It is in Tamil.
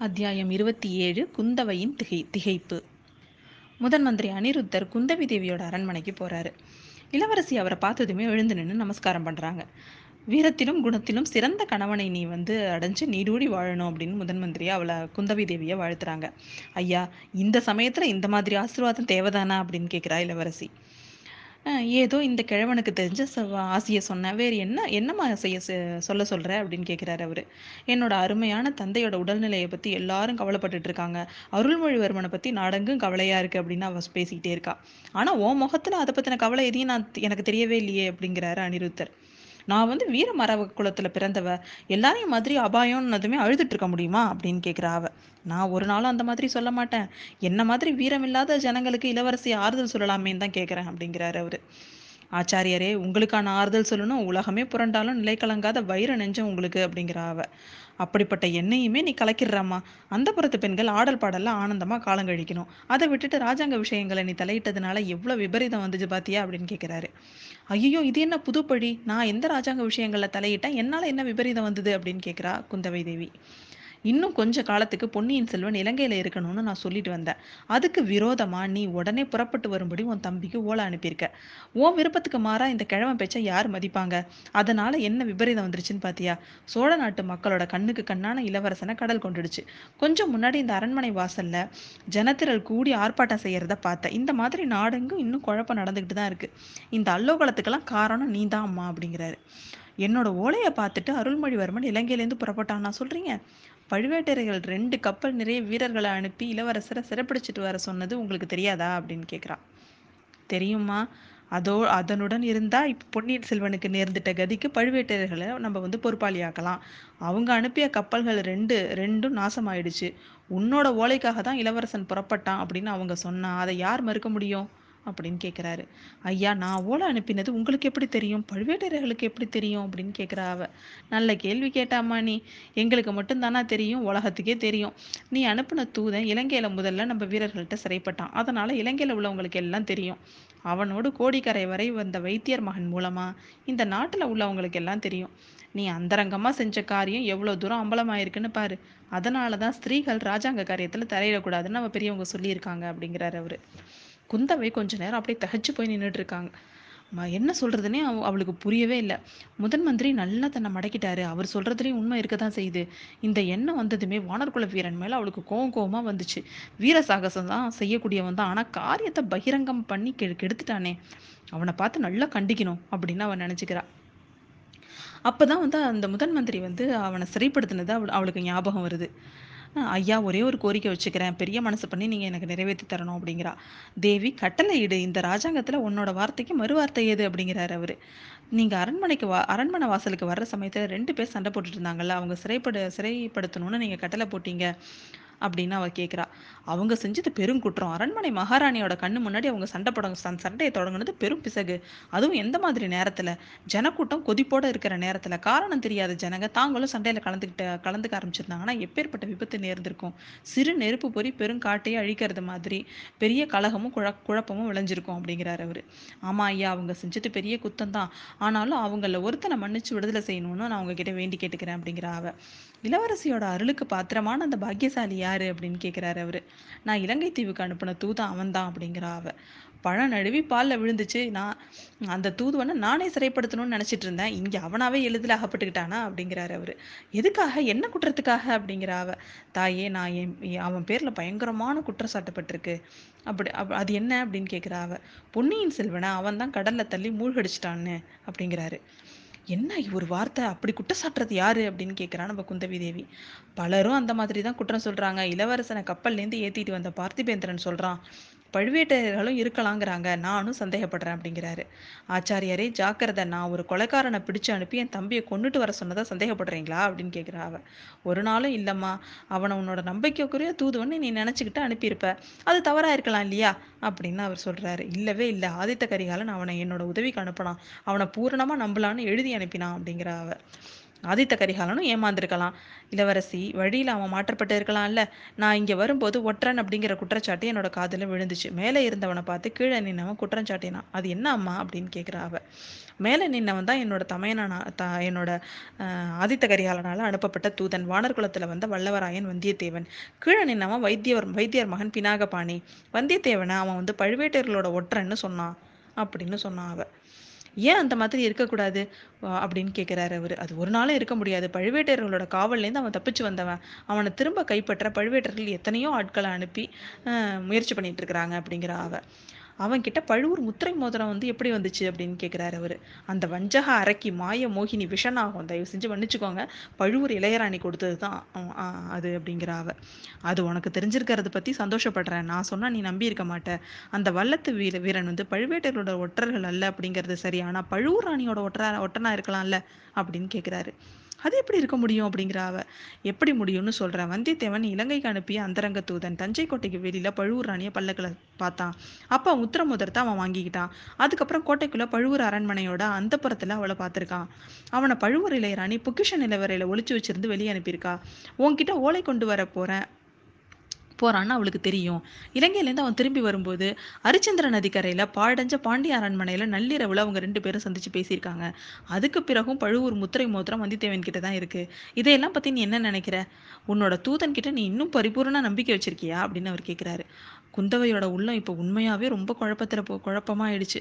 அத்தியாயம் இருபத்தி ஏழு குந்தவையின் திகை திகைப்பு. முதன் மந்திரி அனிருத்தர் குந்தவி தேவியோட அரண்மனைக்கு போறாரு. இளவரசி அவரை பார்த்ததுமே எழுந்து நின்று நமஸ்காரம் பண்றாங்க. வீரத்திலும் குணத்திலும் சிறந்த கணவனை நீ வந்து அடைஞ்சு நீடூடி வாழணும் அப்படின்னு முதன் மந்திரியை அவளை குந்தவி தேவியை வாழ்த்துறாங்க. ஐயா இந்த சமயத்துல இந்த மாதிரி ஆசீர்வாதம் தேவைதானா அப்படின்னு கேட்கிறா இளவரசி. ஏதோ இந்த கிழவனுக்கு தெரிஞ்ச ச- ஆசையை சொன்னேன் வேறு என்ன என்னம்மா செய்ய செ- சொல்ல சொல்கிற அப்படின்னு கேட்குறாரு அவர். என்னோட அருமையான தந்தையோட உடல்நிலையை பற்றி எல்லாரும் கவலைப்பட்டுட்டு இருக்காங்க. அருள்மொழிவர்மனை பற்றி நாடெங்கும் கவலையாக இருக்குது அப்படின்னு அவ பேசிக்கிட்டே இருக்கா. ஆனால் உன் முகத்தில் அதை பற்றின கவலை எதையும் நான் எனக்கு தெரியவே இல்லையே அப்படிங்கிறாரு அனிருத்தர். நான் வந்து வீர குலத்துல பிறந்தவ எல்லாரையும் மாதிரி அபாயம்னதுமே அழுதுட்டு இருக்க முடியுமா? அப்படின்னு கேக்குறா அவ. நான் ஒரு நாளும் அந்த மாதிரி சொல்ல மாட்டேன். என்ன மாதிரி வீரமில்லாத ஜனங்களுக்கு இளவரசி ஆறுதல் சொல்லலாமேன்னு தான் கேக்குறேன் அப்படிங்கிறாரு அவரு. ஆச்சாரியரே உங்களுக்கான ஆறுதல் சொல்லணும் உலகமே புரண்டாலும் நிலை கலங்காத வைர நெஞ்சம் உங்களுக்கு அப்படிங்கிற அவ. அப்படிப்பட்ட எண்ணெயுமே நீ கலக்கிடுறாமா அந்த புறத்து பெண்கள் ஆடல் பாடல்ல ஆனந்தமா காலங்கழிக்கணும் அதை விட்டுட்டு ராஜாங்க விஷயங்களை நீ தலையிட்டதுனால எவ்வளோ விபரீதம் வந்துச்சு பாத்தியா அப்படின்னு கேட்குறாரு ஐயோ இது என்ன புதுப்பழி? நான் எந்த ராஜாங்க விஷயங்களில் தலையிட்டேன்? என்னால் என்ன விபரீதம் வந்தது அப்படின்னு கேட்குறா குந்தவை தேவி. இன்னும் கொஞ்ச காலத்துக்கு பொன்னியின் செல்வன் இலங்கையில இருக்கணும்னு நான் சொல்லிட்டு வந்தேன். அதுக்கு விரோதமா நீ உடனே புறப்பட்டு வரும்படி உன் தம்பிக்கு ஓலை அனுப்பியிருக்க. உன் விருப்பத்துக்கு மாறா இந்த கிழவன் பேச்சை யார் மதிப்பாங்க? அதனால என்ன விபரீதம் வந்துருச்சுன்னு பாத்தியா? சோழ நாட்டு மக்களோட கண்ணுக்கு கண்ணான இளவரசனை கடல் கொண்டுடுச்சு. கொஞ்சம் முன்னாடி இந்த அரண்மனை வாசல்ல ஜனத்திரல் கூடி ஆர்ப்பாட்டம் செய்யறத பார்த்தேன் இந்த மாதிரி நாடெங்கும் இன்னும் குழப்பம் நடந்துகிட்டு தான் இருக்கு. இந்த அல்லோகலத்துக்கெல்லாம் காரணம் நீ தான் அம்மா அப்படிங்கிறாரு. என்னோட ஓலையை பார்த்துட்டு அருள்மொழிவர்மன் இலங்கையிலேருந்து புறப்பட்டான்னா சொல்றீங்க? பழுவேட்டரையர்கள் ரெண்டு கப்பல் நிறைய வீரர்களை அனுப்பி இளவரசரை சிறப்பிடிச்சிட்டு வர சொன்னது உங்களுக்கு தெரியாதா அப்படின்னு கேட்குறான். தெரியுமா? அதோ அதனுடன் இருந்தால் இப்போ பொன்னியின் செல்வனுக்கு நேர்ந்துட்ட கதிக்கு பழுவேட்டரையர்களை நம்ம வந்து பொறுப்பாளியாக்கலாம். அவங்க அனுப்பிய கப்பல்கள் ரெண்டு ரெண்டும் நாசமாயிடுச்சு. உன்னோட ஓலைக்காக தான் இளவரசன் புறப்பட்டான் அப்படின்னு அவங்க சொன்னா அதை யார் மறுக்க முடியும்? அப்படின்னு கேட்குறாரு ஐயா நான் ஓலை அனுப்பினது உங்களுக்கு எப்படி தெரியும்? பழுவேட்டரையர்களுக்கு எப்படி தெரியும்? அப்படின்னு கேட்குறா அவ. நல்ல கேள்வி கேட்டாமா நீ. எங்களுக்கு மட்டும்தானா தெரியும்? உலகத்துக்கே தெரியும். நீ அனுப்பின தூதன் இலங்கையில் முதல்ல நம்ம வீரர்கள்ட்ட சிறைப்பட்டான். அதனால் இலங்கையில் உள்ளவங்களுக்கு எல்லாம் தெரியும். அவனோடு கோடிக்கரை வரை வந்த வைத்தியர் மகன் மூலமாக இந்த நாட்டில் உள்ளவங்களுக்கு எல்லாம் தெரியும். நீ அந்தரங்கமாக செஞ்ச காரியம் எவ்வளோ தூரம் அம்பலமாயிருக்குன்னு பாரு. அதனாலதான் ஸ்திரீகள் ராஜாங்க காரியத்தில் தலையிடக்கூடாதுன்னு நம்ம பெரியவங்க சொல்லியிருக்காங்க அப்படிங்கிறாரு அவர். குந்தவை கொஞ்ச நேரம் அப்படியே தகச்சு போய் நின்றுட்டு இருக்காங்க என்ன சொல்கிறதுனே அவ- அவளுக்கு புரியவே இல்லை. முதன் மந்திரி நல்லா தன்னை மடக்கிட்டாரு. அவர் சொல்கிறதுலேயும் உண்மை இருக்க தான் செய்யுது. இந்த எண்ணம் வந்ததுமே வானர்குல வீரன் மேலே அவளுக்கு கோவம் கோவமாக வந்துச்சு. வீர சாகசம் தான் செய்யக்கூடியவன் தான். ஆனால் காரியத்தை பகிரங்கம் பண்ணி கெ கெடுத்துட்டானே. அவனை பார்த்து நல்லா கண்டிக்கணும் அப்படின்னு அவன் நினச்சிக்கிறாள் அப்போ தான் வந்து அந்த முதன் மந்திரி வந்து அவனை சிறைப்படுத்தினது அவளுக்கு ஞாபகம் வருது. ஐயா ஒரே ஒரு கோரிக்கை வச்சுக்கிறேன். பெரிய மனசு பண்ணி நீங்கள் எனக்கு நிறைவேற்றி தரணும் அப்படிங்கிறா. தேவி கட்டளையிடு இந்த ராஜாங்கத்தில் உன்னோட வார்த்தைக்கு மறு வார்த்தை ஏது? அப்படிங்கிறார் அவர். நீங்கள் அரண்மனைக்கு வா அரண்மனை வாசலுக்கு வர்ற சமயத்தில் ரெண்டு பேர் சண்டை போட்டுட்டு இருந்தாங்கல்ல அவங்க சிறைப்படு சிறைப்படுத்தணும்னு நீங்கள் கட்டளை போட்டீங்க. அப்படின்னு அவள் கேட்குறா அவங்க செஞ்சது பெரும் குற்றம். அரண்மனை மகாராணியோட கண்ணு முன்னாடி அவங்க சண்டை போட சண்- சண்டையை தொடங்கினது பெரும் பிசகு. அதுவும் எந்த மாதிரி நேரத்தில்? ஜனக்கூட்டம் கொதிப்போட இருக்கிற நேரத்தில். காரணம் தெரியாத ஜனங்க தாங்களும் சண்டையில் கலந்துக்கிட்ட கலந்துக்க ஆரம்பிச்சிருந்தாங்கன்னா எப்பேற்பட்ட விபத்து நேர்ந்திருக்கும். சிறு நெருப்பு பொறி பெருங்காட்டையே அழிக்கிறது மாதிரி பெரிய கலகமும் குழ குழப்பமும் விளைஞ்சிருக்கும் அப்படிங்கிறாரு அவர். ஆமாம் ஐயா அவங்க செஞ்சது பெரிய குத்தம் தான் ஆனாலும் அவங்கள ஒருத்தனை மன்னிச்சு விடுதலை செய்யணும்னு நான் அவங்க கிட்ட வேண்டி கேட்டுக்கிறேன் அப்படிங்கிற அவ. இளவரசியோட அருளுக்கு பாத்திரமான அந்த பாக்கியசாலியா யாரு அப்படின்னு கேட்குறாரு அவர். நான் இலங்கை தீவுக்கு அனுப்பின தூதன் அவன்தான் அப்படிங்கிறா அவ. பழம் நழுவி பாலில் விழுந்துச்சு. நான் அந்த தூதுவனை நானே சிறைப்படுத்தணும்னு நினச்சிட்டு இருந்தேன். இங்கே அவனாவே எளிதில் அகப்பட்டுக்கிட்டானா அப்படிங்கிறாரு அவர். எதுக்காக? என்ன குற்றத்துக்காக? அப்படிங்கிற அவ. தாயே நான் என் அவன் பேரில் பயங்கரமான குற்றம் சாட்டப்பட்டிருக்கு. அப்படி அது என்ன? அப்படின்னு கேட்குறா அவ. பொன்னியின் செல்வனை? அவன் தான் கடலில் தள்ளி மூழ்கடிச்சிட்டான்னு அப்படிங்கிறாரு. என்ன ஒரு வார்த்தை? அப்படி குற்றம் சாட்டுறது யாரு? அப்படின்னு கேட்குறா நம்ம குந்தவி தேவி. பலரும் அந்த மாதிரி தான் குற்றம் சொல்றாங்க. இளவரசனை கப்பல்லேருந்து ஏற்றிட்டு வந்த பார்த்திபேந்திரன் சொல்றான் பழுவேட்டரையர்களும் இருக்கலாங்கிறாங்க. நானும் சந்தேகப்படுறேன் அப்படிங்கிறாரு. ஆச்சாரியாரே ஜாக்கிரதை நான் ஒரு கொலைக்காரனை பிடிச்சு அனுப்பி என் தம்பியை கொண்டுட்டு வர சொன்னதா சந்தேகப்படுறீங்களா? அப்படின்னு கேட்குறா அவ ஒரு நாளும் இல்லைம்மா. அவனை உன்னோட நம்பிக்கைக்குரிய தூதுவன்னு நீ நினச்சிக்கிட்டு அனுப்பியிருப்ப. அது தவறாக இருக்கலாம் இல்லையா? அப்படின்னு அவர் சொல்கிறாரு இல்லவே இல்லை. ஆதித்த கரிகாலன் அவனை என்னோட உதவிக்கு அனுப்பினான். அவனை பூரணமாக நம்பலான்னு எழுதி அனுப்பினான் அப்படிங்கிற அவ ஆதித்த கரிகாலனும் ஏமாந்துருக்கலாம். இளவரசி வழியில் அவன் மாற்றப்பட்டு இருக்கலாம்ல. நான் இங்கே வரும்போது ஒற்றன் அப்படிங்கிற குற்றச்சாட்டு என்னோட காதில் விழுந்துச்சு. மேலே இருந்தவனை பார்த்து கீழே நின்னவன் குற்றம் சாட்டினான். அது என்ன அம்மா அப்படின்னு கேட்குறா அவ. மேலே நின்னவன் தான் என்னோட தமையனா த என்னோட ஆதித்த கரிகாலனால் அனுப்பப்பட்ட தூதன். வானர்குலத்தில் வந்த வல்லவராயன் வந்தியத்தேவன். கீழே நின்னவன் வைத்தியவர் வைத்தியர் மகன் பினாகபாணி. வந்தியத்தேவனை அவன் வந்து பழுவேட்டையர்களோட ஒற்றன்னு சொன்னான் அப்படின்னு சொன்னான் அவ. ஏன் அந்த மாதிரி இருக்கக்கூடாது? அப்படின்னு கேட்குறாரு அவர். அது ஒரு நாளும் இருக்க முடியாது. பழுவேட்டையர்களோட காவல்லேருந்து அவன் தப்பிச்சு வந்தவன். அவனை திரும்ப கைப்பற்ற பழுவேட்டர்கள் எத்தனையோ ஆட்களை அனுப்பி முயற்சி பண்ணிட்டு இருக்கிறாங்க அப்படிங்கிற அவ. அவன்கிட்ட பழுவூர் முத்திரை மோதிரம் வந்து எப்படி வந்துச்சு அப்படின்னு கேட்குறாரு அவர். அந்த வஞ்சக அரக்கி மாய மோகினி விஷனாகும். தயவு செஞ்சு மன்னிச்சுக்கோங்க. பழுவூர் இளையராணி கொடுத்தது தான் அது அப்படிங்கிற அவ. அது உனக்கு தெரிஞ்சிருக்கிறத பற்றி சந்தோஷப்படுறேன். நான் சொன்னால் நீ நம்பி இருக்க மாட்டேன் அந்த வல்லத்து வீர வீரன் வந்து பழுவேட்டர்களோட ஒற்றர்கள் அல்ல அப்படிங்கிறது சரி ஆனால் பழுவூர் ராணியோட ஒற்றா ஒற்றனா இருக்கலாம்ல அப்படின்னு கேட்குறாரு அது எப்படி இருக்க முடியும் அப்படிங்கிற அவ. எப்படி முடியும்னு சொல்கிறான் வந்தியத்தேவன் இலங்கைக்கு அனுப்பிய அந்தரங்க தூதன் தஞ்சை கோட்டைக்கு வெளியில் பழுவூர் ராணியை பல்லக்கில் பார்த்தான். அப்ப உத்தரமுதரத்தை அவன் வாங்கிக்கிட்டான். அதுக்கப்புறம் கோட்டைக்குள்ளே பழுவூர் அரண்மனையோட அந்த புறத்தில் அவளை பார்த்துருக்கான். அவனை பழுவூர் இளையராணி பொக்கிஷ நிலவரையில் ஒழிச்சு வச்சிருந்து வெளியே அனுப்பியிருக்கா. உன்கிட்ட ஓலை கொண்டு வர போகிறேன் போறான்னு அவளுக்கு தெரியும். இலங்கையிலேருந்து அவன் திரும்பி வரும்போது அரிச்சந்திர நதிக்கரையில் பாடஞ்ச பாண்டிய அரண்மனையில் நள்ளிரவில் அவங்க ரெண்டு பேரும் சந்திச்சு பேசியிருக்காங்க. அதுக்கு பிறகும் பழுவூர் முத்திரை மோதிரம் வந்தித்தேவன் கிட்ட தான் இருக்கு. இதையெல்லாம் பற்றி நீ என்ன நினைக்கிற? உன்னோட தூதன் கிட்ட நீ இன்னும் பரிபூர்ண நம்பிக்கை வச்சிருக்கியா? அப்படின்னு அவர் கேட்குறாரு குந்தவையோட உள்ளம் இப்போ உண்மையாவே ரொம்ப குழப்பத்தில் குழப்பமாயிடுச்சு.